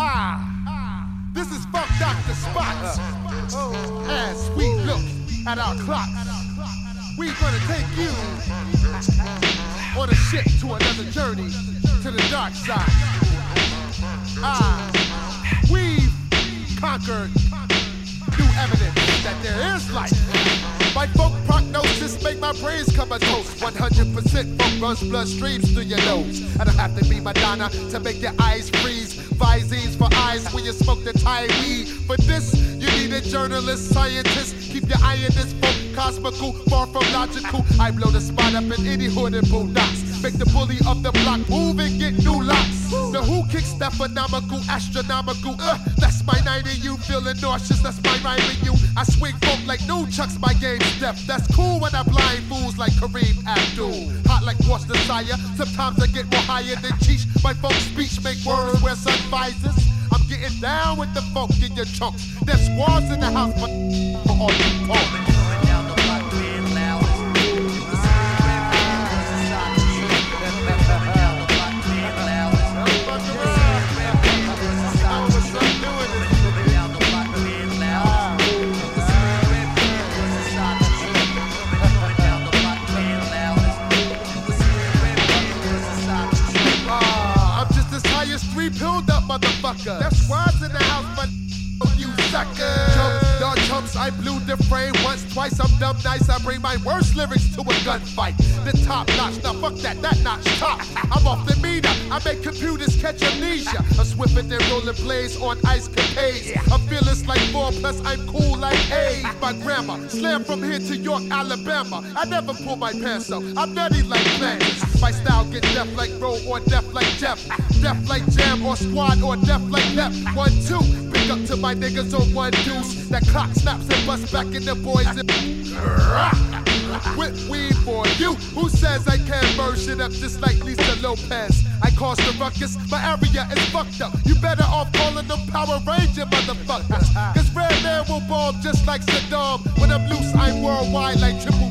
Ah, this is Funk Dr. Spock. As we look at our clocks, we're gonna take you on a ship to another journey to the dark side. Ah, we've conquered new evidence that there is life. My folk make my brains come a toast. 100% funk runs bloodstreams through your nose. I don't have to be Madonna to make your eyes freeze. Visines for eyes when you smoke the Thai weed. For this, you need a journalist, scientist. Keep your eye in this funk, cosmical, far from logical. I blow the spot up in any hood and bulldogs. Make the bully of the block move and get new locks. The who kicks that phenomenal, astronomical. Uh, that's my night and you feeling nauseous. That's my rhyme and you. I swing folk like nunchucks, my game step. That's cool when I blind fools like Kareem Abdul. Hot like Ross Desire. Sometimes I get more higher than Cheech. My folk speech make words wear sun visors. I'm getting down with the funk in your chunks. There's squads in the house for, for all you punks. Ah, That's squads in the house, but you sucker. Chumps, dog chumps, I blew the frame once, twice. I'm dumb nice. I bring my worst lyrics to a gunfight. The top notch, now fuck that, that notch top. I'm off the. I make computers catch amnesia. I'm swifter than rolling blades on ice capades. I'm fearless like four, plus I'm cool like eight. My grandma slam from here to York, Alabama. I never pull my pants up. I'm nutty like plants. My style get deaf like roll or deaf like Jeff. Deaf like jam or squad or deaf like left. One, two. Big up to my niggas on one deuce. That clock snaps and busts back in the boys. With weed for you. Who says I can't burn up just like Lisa Lopes? I cause the ruckus, my area is fucked up. You better off calling them Power Ranger motherfuckers. Cause Redman will ball just like Saddam. When I'm loose, I'm worldwide like triple